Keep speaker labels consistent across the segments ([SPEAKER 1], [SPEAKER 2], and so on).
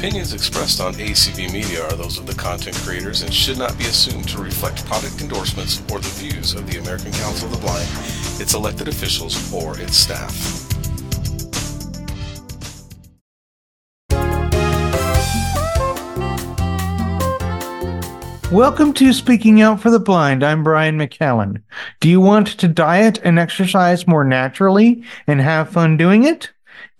[SPEAKER 1] opinions expressed on ACB Media are those of the content creators and should not be assumed to reflect product endorsements or the views of the American Council of the Blind, its elected officials, or its staff.
[SPEAKER 2] Welcome to Speaking Out for the Blind. I'm Brian McKellen. Do you want to diet and exercise more naturally and have fun doing it?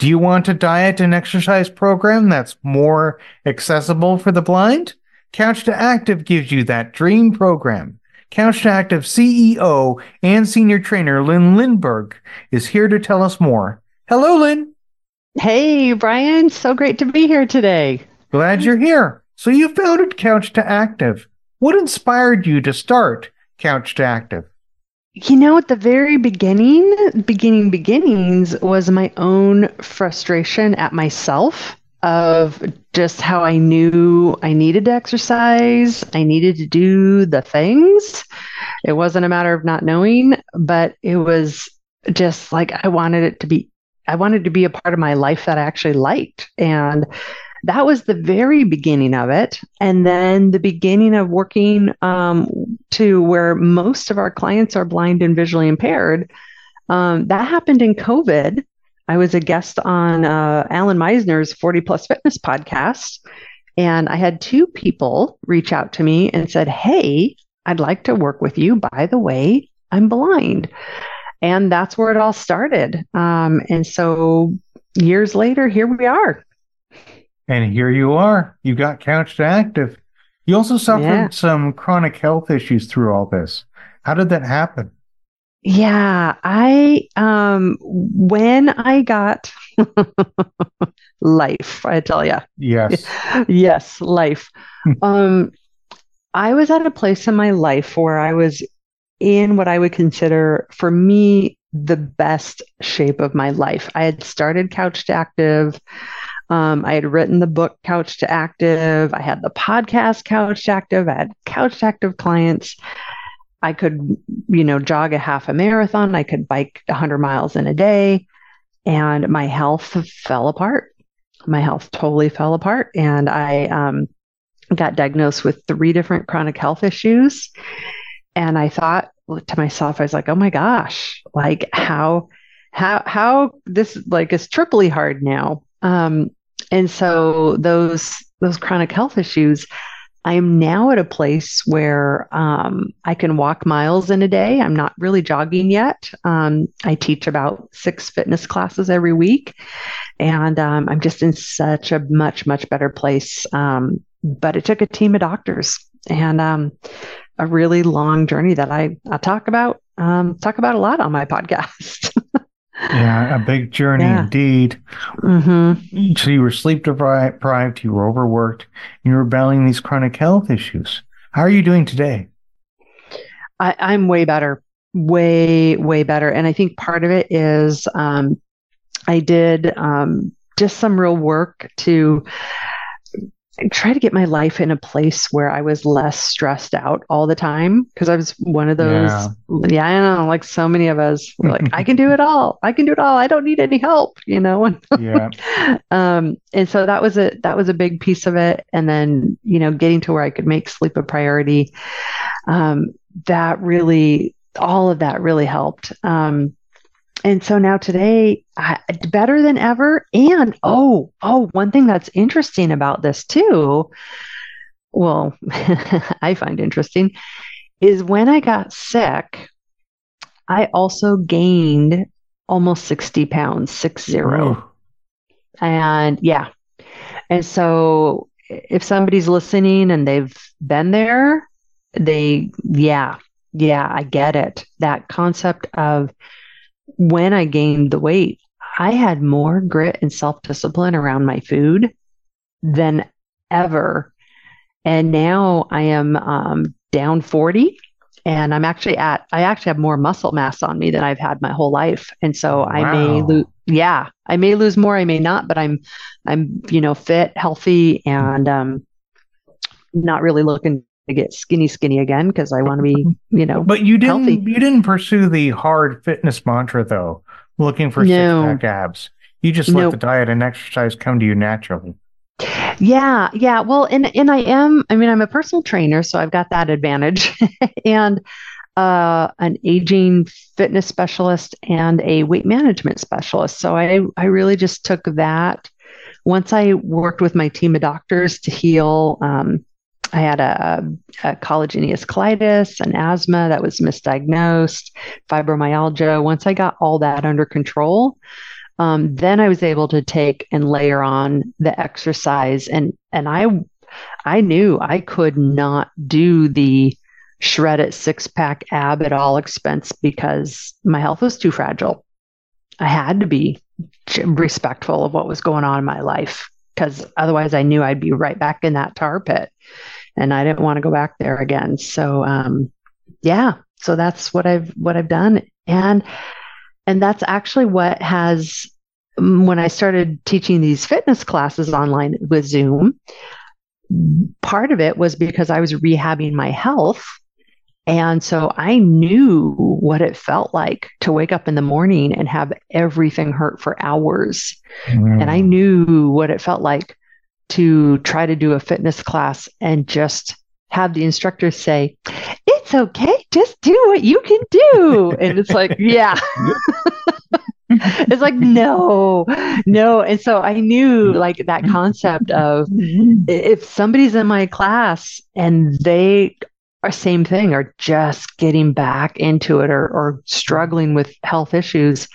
[SPEAKER 2] Do you want a diet and exercise program that's more accessible for the blind? Couch to Active gives you that dream program. Couch to Active CEO and senior trainer Lyn Lindbergh is here to tell us more. Hello, Lyn.
[SPEAKER 3] Hey, Brian. So great to be here today.
[SPEAKER 2] Glad you're here. So you founded Couch to Active. What inspired you to start Couch to Active?
[SPEAKER 3] You know, at the very beginning, beginning beginnings was my own frustration at myself of just how I knew I needed to exercise, I needed to do the things. It wasn't a matter of not knowing, but it was just like I wanted it to be I wanted to be a part of my life that I actually liked. And that was the very beginning of it. And then the beginning of working um, to where most of our clients are blind and visually impaired. Um, that happened in COVID. I was a guest on uh, Allan Misner's 40 Plus Fitness podcast. And I had two people reach out to me and said, Hey, I'd like to work with you. By the way, I'm blind. And that's where it all started. Um, and so years later, here we are.
[SPEAKER 2] And here you are. You got couched to active. You also suffered yeah. some chronic health issues through all this. How did that happen?
[SPEAKER 3] Yeah, I um when I got life, I tell you.
[SPEAKER 2] Yes.
[SPEAKER 3] yes, life. um I was at a place in my life where I was in what I would consider for me the best shape of my life. I had started Couched Active. Um, I had written the book Couch to Active. I had the podcast Couch to Active. I had Couch to Active clients. I could, you know, jog a half a marathon. I could bike 100 miles in a day. And my health fell apart. My health totally fell apart. And I um, got diagnosed with three different chronic health issues. And I thought to myself, I was like, oh my gosh, like how, how, how this like is triply hard now. Um, and so those those chronic health issues, I am now at a place where um, I can walk miles in a day. I'm not really jogging yet. Um, I teach about six fitness classes every week, and um, I'm just in such a much much better place. Um, but it took a team of doctors and um, a really long journey that I, I talk about um, talk about a lot on my podcast.
[SPEAKER 2] Yeah, a big journey yeah. indeed. Mm-hmm. So you were sleep deprived, you were overworked, you were battling these chronic health issues. How are you doing today?
[SPEAKER 3] I, I'm way better, way, way better. And I think part of it is um, I did um, just some real work to try to get my life in a place where I was less stressed out all the time because I was one of those. Yeah. yeah, I know, like so many of us, we're like, I can do it all. I can do it all. I don't need any help, you know. yeah. Um, and so that was a that was a big piece of it. And then you know, getting to where I could make sleep a priority. Um, that really, all of that really helped. Um, and so now today I, better than ever. And oh oh one thing that's interesting about this too well i find interesting is when i got sick i also gained almost 60 pounds six zero. And yeah. And so if somebody's listening and they've been there they yeah yeah i get it. That concept of when I gained the weight, I had more grit and self discipline around my food than ever. And now I am um, down 40 and I'm actually at, I actually have more muscle mass on me than I've had my whole life. And so wow. I may lose, yeah, I may lose more, I may not, but I'm, I'm, you know, fit, healthy, and um, not really looking to get skinny skinny again because I want to be, you know.
[SPEAKER 2] But you didn't healthy. you didn't pursue the hard fitness mantra though, looking for no. six pack abs. You just let the diet and exercise come to you naturally.
[SPEAKER 3] Yeah, yeah. Well, and and I am. I mean, I'm a personal trainer, so I've got that advantage, and uh, an aging fitness specialist and a weight management specialist. So I I really just took that. Once I worked with my team of doctors to heal. Um, I had a, a collagenous colitis, an asthma that was misdiagnosed, fibromyalgia. Once I got all that under control, um, then I was able to take and layer on the exercise, and and I I knew I could not do the shred it six pack ab at all expense because my health was too fragile. I had to be respectful of what was going on in my life because otherwise I knew I'd be right back in that tar pit and I didn't want to go back there again. So um, yeah, so that's what I've what I've done, and and that's actually what has mm, when I started teaching these fitness classes online with Zoom. Part of it was because I was rehabbing my health. And so I knew what it felt like to wake up in the morning and have everything hurt for hours. Mm. And I knew what it felt like to try to do a fitness class and just have the instructor say, It's okay, just do what you can do. And it's like, Yeah. it's like, no, no. And so I knew like that concept of if somebody's in my class and they are same thing, are just getting back into it or, or struggling with health issues,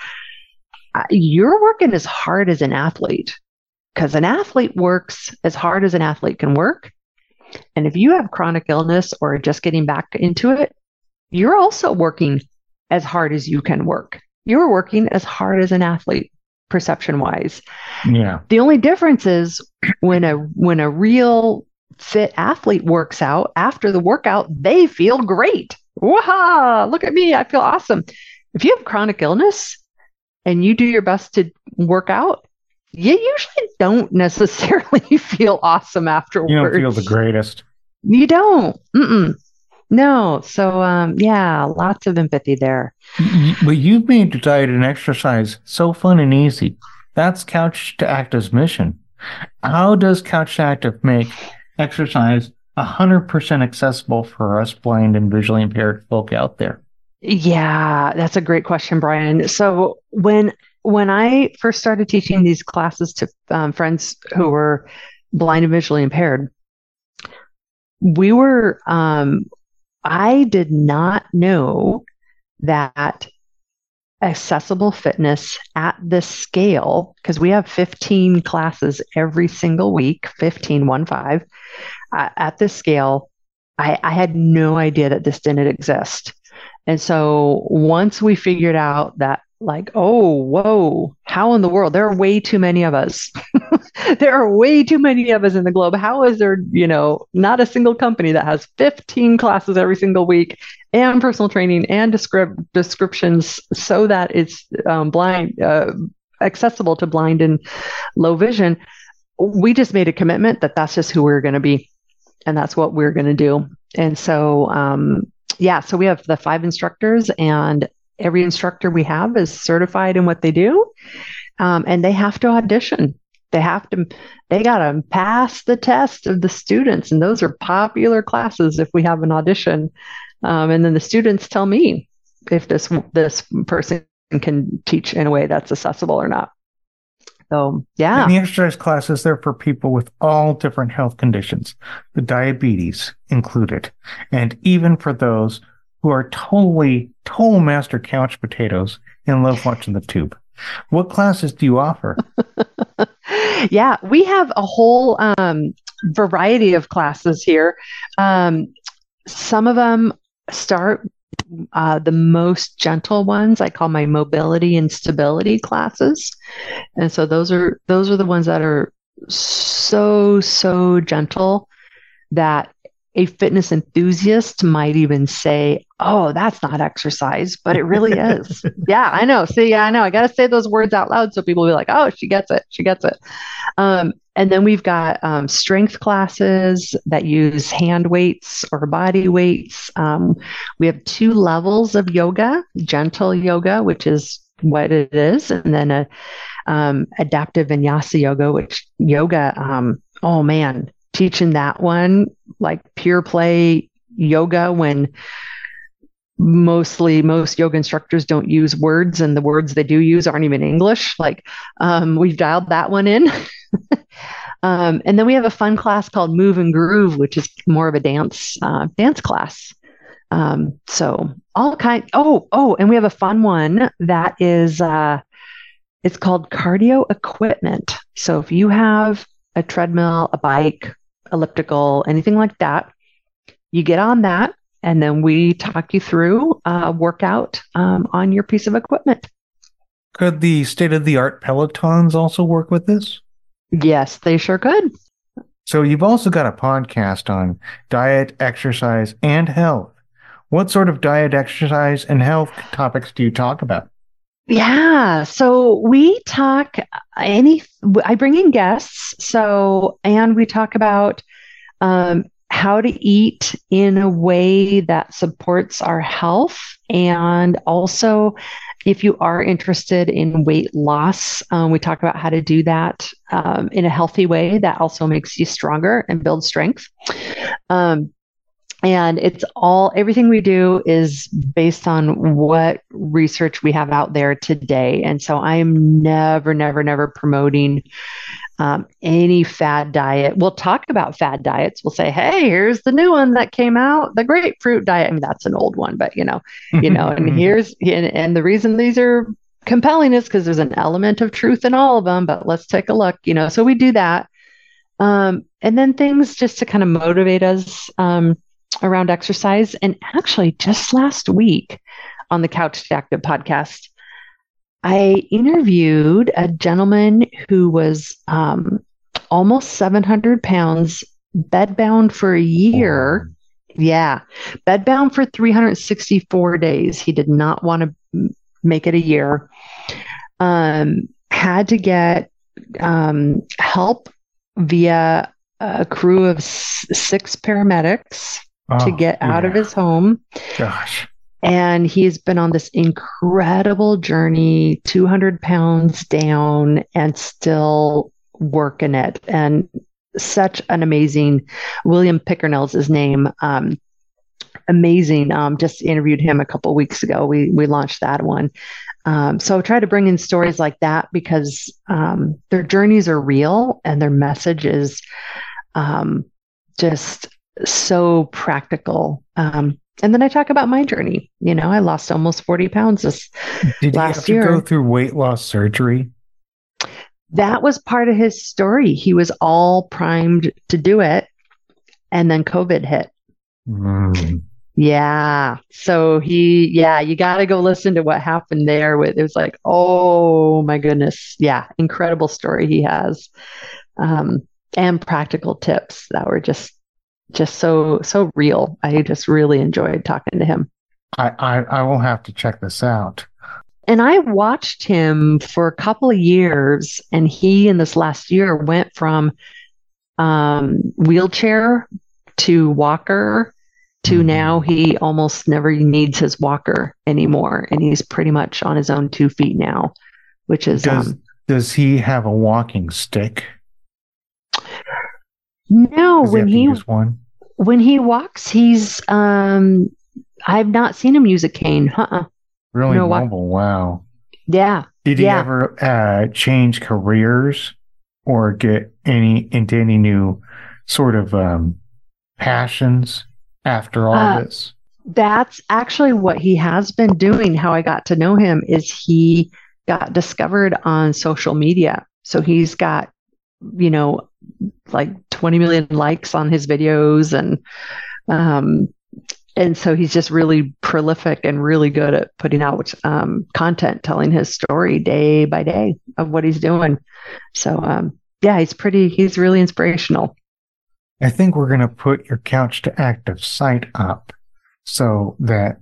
[SPEAKER 3] you're working as hard as an athlete because an athlete works as hard as an athlete can work. And if you have chronic illness or just getting back into it, you're also working as hard as you can work. You're working as hard as an athlete perception wise.
[SPEAKER 2] Yeah.
[SPEAKER 3] The only difference is when a when a real fit athlete works out after the workout, they feel great. Waha! Look at me, I feel awesome. If you have chronic illness and you do your best to work out, you usually don't necessarily feel awesome afterwards.
[SPEAKER 2] You don't feel the greatest.
[SPEAKER 3] You don't. Mm-mm. No. So, um, yeah, lots of empathy there.
[SPEAKER 2] But you've made diet and exercise so fun and easy. That's Couch to Active's mission. How does Couch to Active make exercise 100% accessible for us blind and visually impaired folk out there?
[SPEAKER 3] Yeah, that's a great question, Brian. So, when when I first started teaching these classes to um, friends who were blind and visually impaired, we were, um, I did not know that accessible fitness at this scale, because we have 15 classes every single week, 15, one five, uh, at this scale, I, I had no idea that this didn't exist. And so once we figured out that like, oh, whoa, how in the world? There are way too many of us. there are way too many of us in the globe. How is there, you know, not a single company that has 15 classes every single week and personal training and descript- descriptions so that it's um, blind, uh, accessible to blind and low vision? We just made a commitment that that's just who we're going to be. And that's what we're going to do. And so, um, yeah, so we have the five instructors, and every instructor we have is certified in what they do, um, and they have to audition. They have to, they got to pass the test of the students, and those are popular classes if we have an audition. Um, and then the students tell me if this this person can teach in a way that's accessible or not. So yeah,
[SPEAKER 2] and the exercise classes they're for people with all different health conditions, the diabetes included, and even for those who are totally, total master couch potatoes and love watching the tube. What classes do you offer?
[SPEAKER 3] yeah, we have a whole um, variety of classes here. Um, some of them start uh, the most gentle ones I call my mobility and stability classes, and so those are those are the ones that are so so gentle that a fitness enthusiast might even say, Oh, that's not exercise, but it really is. yeah, I know. See, yeah, I know. I got to say those words out loud so people will be like, Oh, she gets it. She gets it. Um, and then we've got um, strength classes that use hand weights or body weights. Um, we have two levels of yoga gentle yoga, which is what it is, and then a um, adaptive vinyasa yoga, which yoga um, oh man, teaching that one like pure play yoga when mostly most yoga instructors don't use words and the words they do use aren't even english. Like um, we've dialed that one in. Um, and then we have a fun class called move and groove which is more of a dance uh, dance class. Um, so all kind oh oh and we have a fun one that is uh, it's called cardio equipment. So if you have a treadmill a bike elliptical anything like that you get on that and then we talk you through a workout um, on your piece of equipment.
[SPEAKER 2] Could the state of the art Pelotons also work with this?
[SPEAKER 3] Yes, they sure could.
[SPEAKER 2] So you've also got a podcast on diet, exercise, and health. What sort of diet, exercise, and health topics do you talk about?
[SPEAKER 3] Yeah, so we talk any. I bring in guests, so and we talk about um, how to eat in a way that supports our health. And also, if you are interested in weight loss, um, we talk about how to do that um, in a healthy way that also makes you stronger and builds strength. Um, and it's all everything we do is based on what research we have out there today and so i am never never never promoting um, any fad diet. We'll talk about fad diets. We'll say, "Hey, here's the new one that came out, the grapefruit diet." I mean, that's an old one, but you know, you know, and here's and, and the reason these are compelling is because there's an element of truth in all of them. But let's take a look, you know. So we do that, um, and then things just to kind of motivate us um, around exercise. And actually, just last week on the Couch to Active podcast, I interviewed a gentleman who was um, almost 700 pounds, bedbound for a year. Yeah, bedbound for 364 days. He did not want to make it a year. Um, had to get um, help via a crew of s- six paramedics oh, to get out yeah. of his home.
[SPEAKER 2] Gosh.
[SPEAKER 3] And he's been on this incredible journey, 200 pounds down and still working it. And such an amazing, William Pickernell's his name. Um, amazing. Um, just interviewed him a couple weeks ago. We, we launched that one. Um, so I try to bring in stories like that because um, their journeys are real and their message is um, just so practical. Um, and then I talk about my journey. You know, I lost almost 40 pounds this
[SPEAKER 2] Did
[SPEAKER 3] last
[SPEAKER 2] you
[SPEAKER 3] year.
[SPEAKER 2] go through weight loss surgery?
[SPEAKER 3] That was part of his story. He was all primed to do it. And then COVID hit.
[SPEAKER 2] Mm.
[SPEAKER 3] Yeah. So he, yeah, you got to go listen to what happened there. With it was like, oh my goodness, yeah, incredible story he has, um, and practical tips that were just just so so real. I just really enjoyed talking to him.
[SPEAKER 2] I, I, I will have to check this out.
[SPEAKER 3] And I watched him for a couple of years, and he in this last year went from um, wheelchair to walker to mm-hmm. now he almost never needs his walker anymore, and he's pretty much on his own two feet now, which is.
[SPEAKER 2] Does,
[SPEAKER 3] um,
[SPEAKER 2] does he have a walking stick?
[SPEAKER 3] No, when he, he
[SPEAKER 2] one?
[SPEAKER 3] when he walks, he's um I've not seen him use a cane. Uh-uh.
[SPEAKER 2] Really no, mobile. Wow.
[SPEAKER 3] Yeah.
[SPEAKER 2] Did he
[SPEAKER 3] yeah.
[SPEAKER 2] ever uh, change careers or get any into any new sort of um, passions after all uh, this?
[SPEAKER 3] That's actually what he has been doing. How I got to know him is he got discovered on social media. So he's got, you know, like 20 million likes on his videos and um and so he's just really prolific and really good at putting out um, content telling his story day by day of what he's doing. So um, yeah he's pretty he's really inspirational.
[SPEAKER 2] I think we're going to put your couch to active site up so that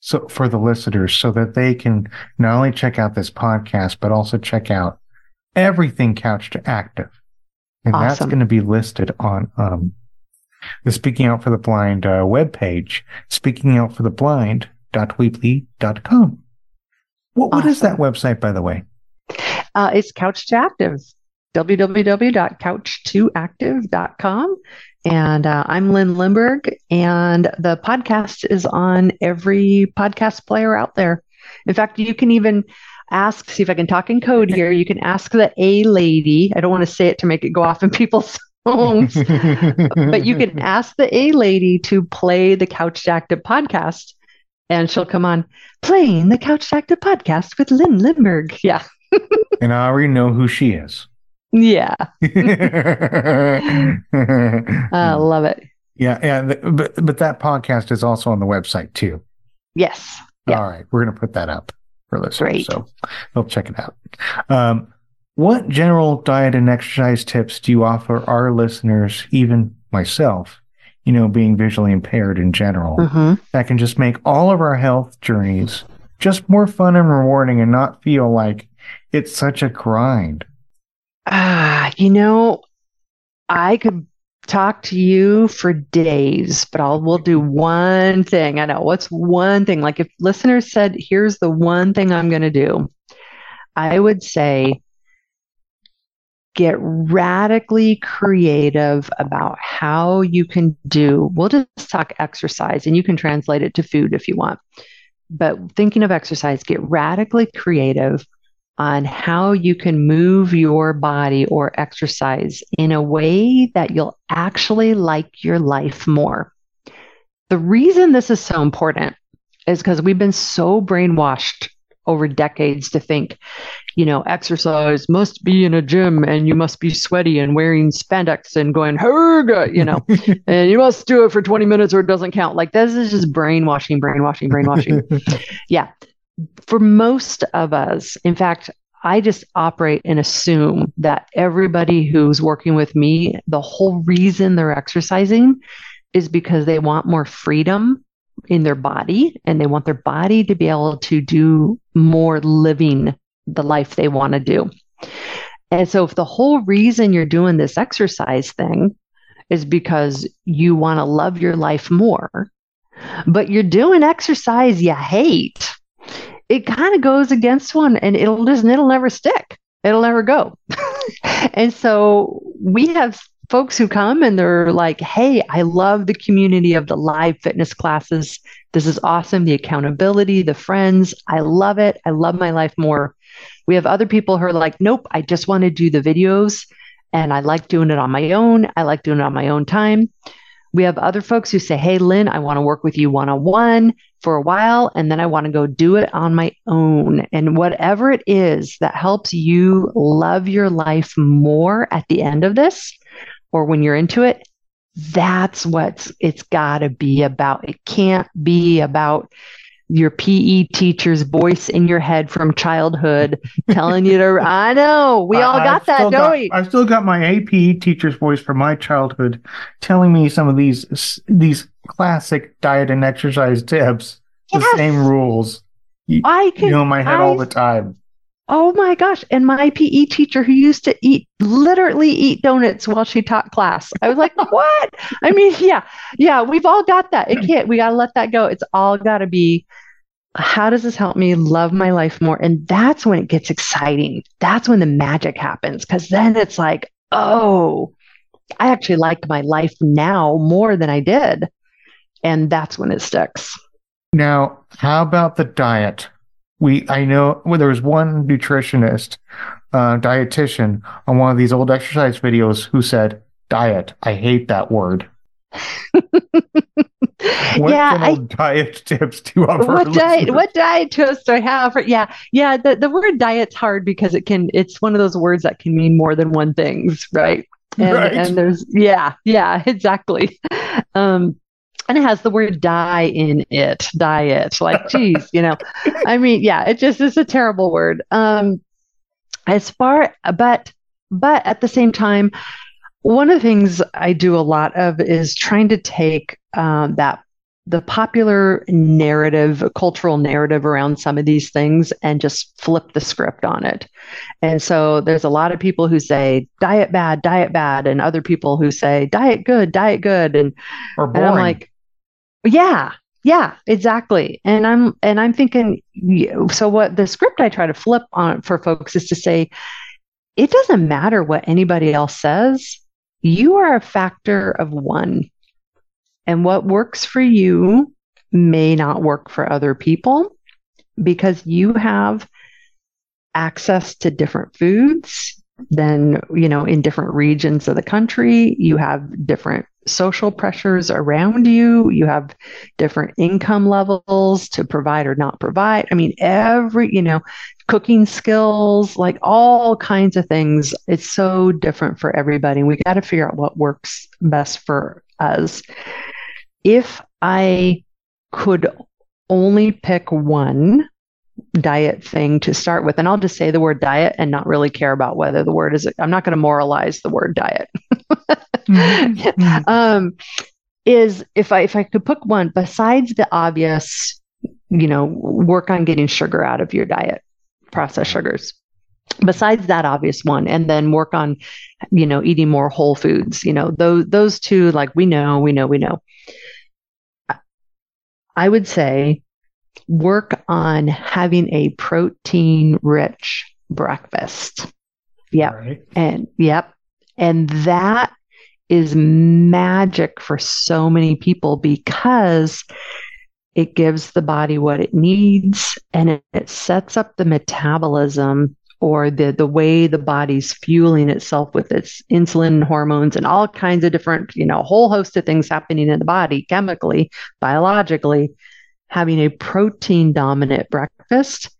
[SPEAKER 2] so for the listeners so that they can not only check out this podcast but also check out everything couch to active and awesome. that's going to be listed on um, the Speaking Out for the Blind uh, webpage, speakingoutfortheblind.weebly.com. What, what awesome. is that website, by the way?
[SPEAKER 3] Uh, it's Active. www.couch2active.com. And uh, I'm Lyn Lindbergh, and the podcast is on every podcast player out there. In fact, you can even ask, see if I can talk in code here. You can ask the A lady. I don't want to say it to make it go off in people's homes, but you can ask the A lady to play the Couch Active podcast, and she'll come on playing the Couch Active podcast with Lyn Lindbergh. Yeah.
[SPEAKER 2] and I already know who she is.
[SPEAKER 3] Yeah. I love it.
[SPEAKER 2] Yeah, yeah, but but that podcast is also on the website too.
[SPEAKER 3] Yes.
[SPEAKER 2] Yeah. All right, we're gonna put that up for listeners,
[SPEAKER 3] Great.
[SPEAKER 2] so they'll check it out. Um, what general diet and exercise tips do you offer our listeners, even myself, you know, being visually impaired in general,
[SPEAKER 3] hmm
[SPEAKER 2] that can just make all of our health journeys just more fun and rewarding, and not feel like it's such a grind?
[SPEAKER 3] Ah, you know, I could talk to you for days, but I'll we'll do one thing. I know what's one thing. Like if listeners said, "Here's the one thing I'm going to do," I would say get radically creative about how you can do. We'll just talk exercise, and you can translate it to food if you want. But thinking of exercise, get radically creative on how you can move your body or exercise in a way that you'll actually like your life more. The reason this is so important is because we've been so brainwashed over decades to think, you know, exercise must be in a gym and you must be sweaty and wearing spandex and going, herga, you know, and you must do it for 20 minutes or it doesn't count. Like this is just brainwashing, brainwashing, brainwashing. yeah. For most of us, in fact, I just operate and assume that everybody who's working with me, the whole reason they're exercising is because they want more freedom in their body and they want their body to be able to do more living the life they want to do. And so, if the whole reason you're doing this exercise thing is because you want to love your life more, but you're doing exercise you hate, it kind of goes against one and it'll just, it'll never stick. It'll never go. and so, we have folks who come and they're like, hey, I love the community of the live fitness classes. This is awesome. The accountability, the friends. I love it. I love my life more. We have other people who are like, nope, I just want to do the videos and I like doing it on my own. I like doing it on my own time. We have other folks who say, hey, Lyn, I want to work with you one on one for a while and then I want to go do it on my own. And whatever it is that helps you love your life more at the end of this, or when you're into it, that's what it's got to be about. It can't be about your PE teacher's voice in your head from childhood telling you to. I know we all
[SPEAKER 2] I-
[SPEAKER 3] got
[SPEAKER 2] I've
[SPEAKER 3] that, don't
[SPEAKER 2] got-
[SPEAKER 3] we?
[SPEAKER 2] I've still got my AP teacher's voice from my childhood telling me some of these these classic diet and exercise tips, the same rules. You,
[SPEAKER 3] I can.
[SPEAKER 2] you know in my head all the time.
[SPEAKER 3] Oh my gosh. And my PE teacher who used to eat, literally eat donuts while she taught class. I was like, what? I mean, yeah, yeah, we've all got that. It can't, we got to let that go. It's all got to be, how does this help me love my life more? And that's when it gets exciting. That's when the magic happens. Cause then it's like, oh, I actually like my life now more than I did. And that's when it sticks.
[SPEAKER 2] Now, how about the diet? We I know well, there was one nutritionist, uh, dietitian on one of these old exercise videos who said, "Diet. I hate that word." What
[SPEAKER 3] yeah, I,
[SPEAKER 2] diet tips do you offer?
[SPEAKER 3] what diet what diet toast do I have for yeah yeah the, the word diet's hard because it can it's one of those words that can mean more than one things right and
[SPEAKER 2] Right.
[SPEAKER 3] and there's yeah yeah exactly um and it has the word die in it diet like geez you know I mean yeah it just is a terrible word um as far but but at the same time one of the things I do a lot of is trying to take um, that the popular narrative, cultural narrative around some of these things and just flip the script on it. And so there's a lot of people who say diet bad, diet bad, and other people who say diet good, diet good. And,
[SPEAKER 2] or
[SPEAKER 3] and? I'm like, yeah, yeah, exactly. And I'm and I'm thinking, so what the script I try to flip on for folks is to say, it doesn't matter what anybody else says. You are a factor of one. And what works for you may not work for other people because you have access to different foods than, you know, in different regions of the country. You have different social pressures around you. You have different income levels to provide or not provide. I mean, every, you know, cooking skills, like all kinds of things. It's so different for everybody. We got to figure out what works best for us. If I could only pick one diet thing to start with, and I'll just say the word diet and not really care about whether the word is, I'm not going to moralize the word diet. mm-hmm. um, is if I if I could pick one besides the obvious, you know, work on getting sugar out of your diet, processed sugars. Besides that obvious one, and then work on, you know, eating more whole foods. You know, those those two, like we know, we know, we know. I would say work on having a protein rich breakfast. Yep. Right. And yep. And that is magic for so many people because it gives the body what it needs and it, it, sets up the metabolism or the the way the body's fueling itself with its insulin and hormones and all kinds of different you know whole host of things happening in the body chemically biologically having a protein dominant breakfast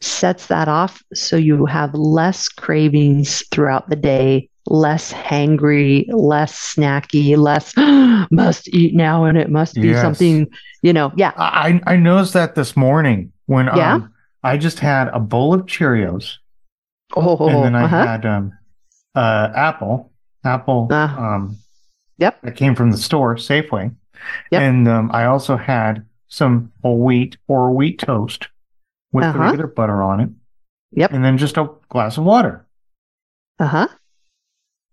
[SPEAKER 3] sets that off so you have less cravings throughout the day less hangry, less snacky, less must eat now and it must be yes. something, you know. Yeah.
[SPEAKER 2] I, I noticed that this morning when yeah? um, I just had a bowl of Cheerios. Oh, and then I uh-huh. had um, uh, apple, apple. Uh, um,
[SPEAKER 3] yep.
[SPEAKER 2] That came from the store, Safeway. Yep. And um, I also had some whole wheat or wheat toast with uh-huh. the regular butter on it.
[SPEAKER 3] Yep.
[SPEAKER 2] And then just a glass of water.
[SPEAKER 3] Uh huh.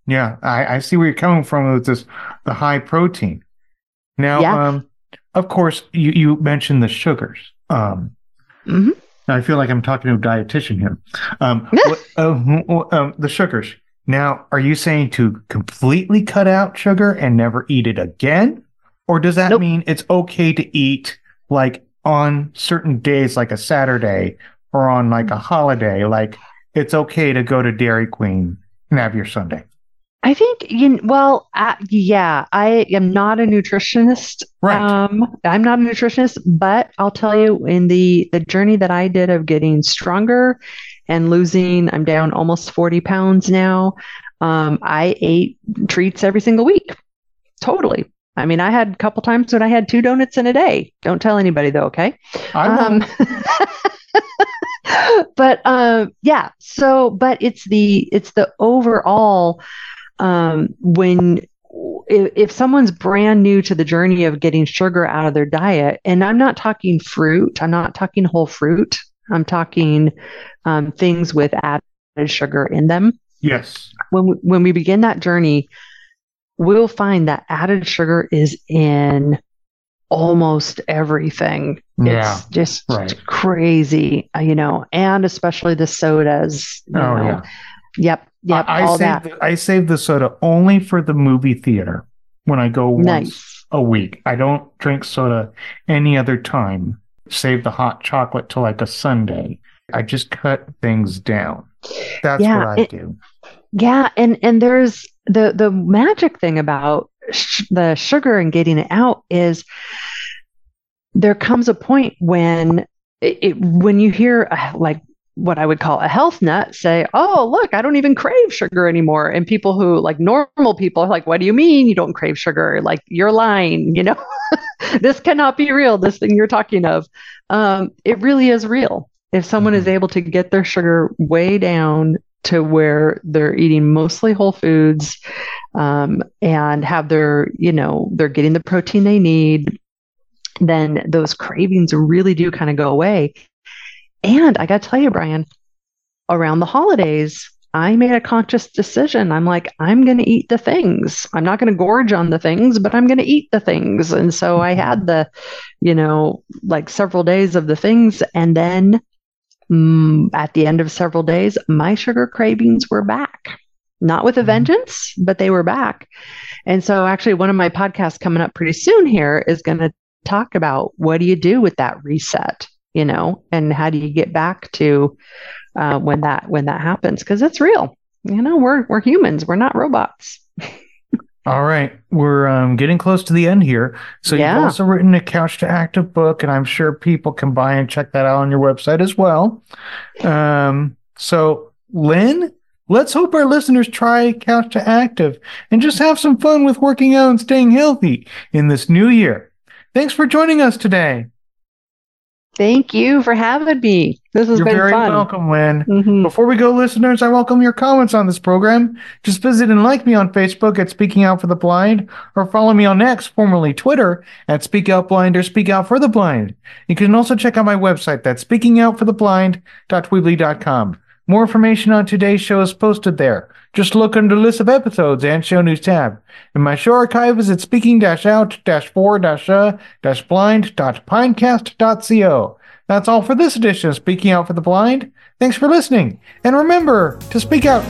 [SPEAKER 2] Yeah, I, I see where you're coming from with this the high protein. Now, yeah. um, of course, you, you mentioned the sugars. Um, mm-hmm. I feel like I'm talking to a dietitian here. Um, what, uh, um, the sugars. Now, are you saying to completely cut out sugar and never eat it again? Or does that nope. mean it's okay to eat like on certain days, like a Saturday or on like a holiday? Like it's okay to go to Dairy Queen and have your sundae?
[SPEAKER 3] I think you well, uh, yeah, I am not a nutritionist.
[SPEAKER 2] Right.
[SPEAKER 3] Um, I'm not a nutritionist, but I'll tell you in the the journey that I did of getting stronger and losing, I'm down almost 40 pounds now. Um, I ate treats every single week. Totally. I mean, I had a couple times when I had two donuts in a day. Don't tell anybody though, okay?
[SPEAKER 2] Um,
[SPEAKER 3] but um, yeah. So, but it's the it's the overall um, when if, if someone's brand new to the journey of getting sugar out of their diet, and I'm not talking fruit, I'm not talking whole fruit, I'm talking um, things with added sugar in them.
[SPEAKER 2] Yes.
[SPEAKER 3] When we, when we begin that journey, we'll find that added sugar is in almost everything.
[SPEAKER 2] Yeah,
[SPEAKER 3] it's just right. crazy, uh, you know, and especially the sodas. oh know. yeah. Yep. Yep.
[SPEAKER 2] I, I save the, I save the soda only for the movie theater when I go once nice. a week. I don't drink soda any other time. Save the hot chocolate to like a Sunday. I just cut things down. That's yeah, what I it, do.
[SPEAKER 3] Yeah, and and there's the the magic thing about sh- the sugar and getting it out is there comes a point when it, it, when you hear uh, like what I would call a health nut say, Oh, look, I don't even crave sugar anymore. And people who like normal people are like, What do you mean you don't crave sugar? Like, you're lying, you know, this cannot be real, this thing you're talking of. Um, it really is real. If someone mm-hmm. is able to get their sugar way down to where they're eating mostly whole foods um, and have their, you know, they're getting the protein they need, then those cravings really do kind of go away. And I got to tell you, Brian, around the holidays, I made a conscious decision. I'm like, I'm going to eat the things. I'm not going to gorge on the things, but I'm going to eat the things. And so I had the, you know, like several days of the things. And then mm, at the end of several days, my sugar cravings were back. Not with a
[SPEAKER 2] Mm-hmm.
[SPEAKER 3] vengeance, but they were back. And so, actually, one of my podcasts coming up pretty soon here is going to talk about what do you do with that reset, you know, and how do you get back to uh, when that when that happens because it's real. You know, we're we're humans. We're not robots.
[SPEAKER 2] All right, we're um, getting close to the end here. So
[SPEAKER 3] Yeah.
[SPEAKER 2] you've also written a Couch to Active book, and I'm sure people can buy and check that out on your website as well. Um, so Lyn, let's hope our listeners try Couch to Active and just have some fun with working out and staying healthy in this new year. Thanks for joining us today.
[SPEAKER 3] Thank you for having me. This has
[SPEAKER 2] You're
[SPEAKER 3] been
[SPEAKER 2] very
[SPEAKER 3] fun.
[SPEAKER 2] welcome, Lyn.
[SPEAKER 3] Mhm.
[SPEAKER 2] Before we go, listeners, I welcome your comments on this program. Just visit and like me on Facebook at Speaking Out for the Blind, or follow me on X, formerly Twitter, at Speak Out Blind or Speak Out for the Blind. You can also check out my website, that's speakingoutfortheblind.weebly.com. More information on today's show is posted there. Just look under the list of episodes and show news tab. And my show archive is at speaking-out-for-blind.pinecast.co. That's all for this edition of Speaking Out for the Blind. Thanks for listening. And remember to speak out.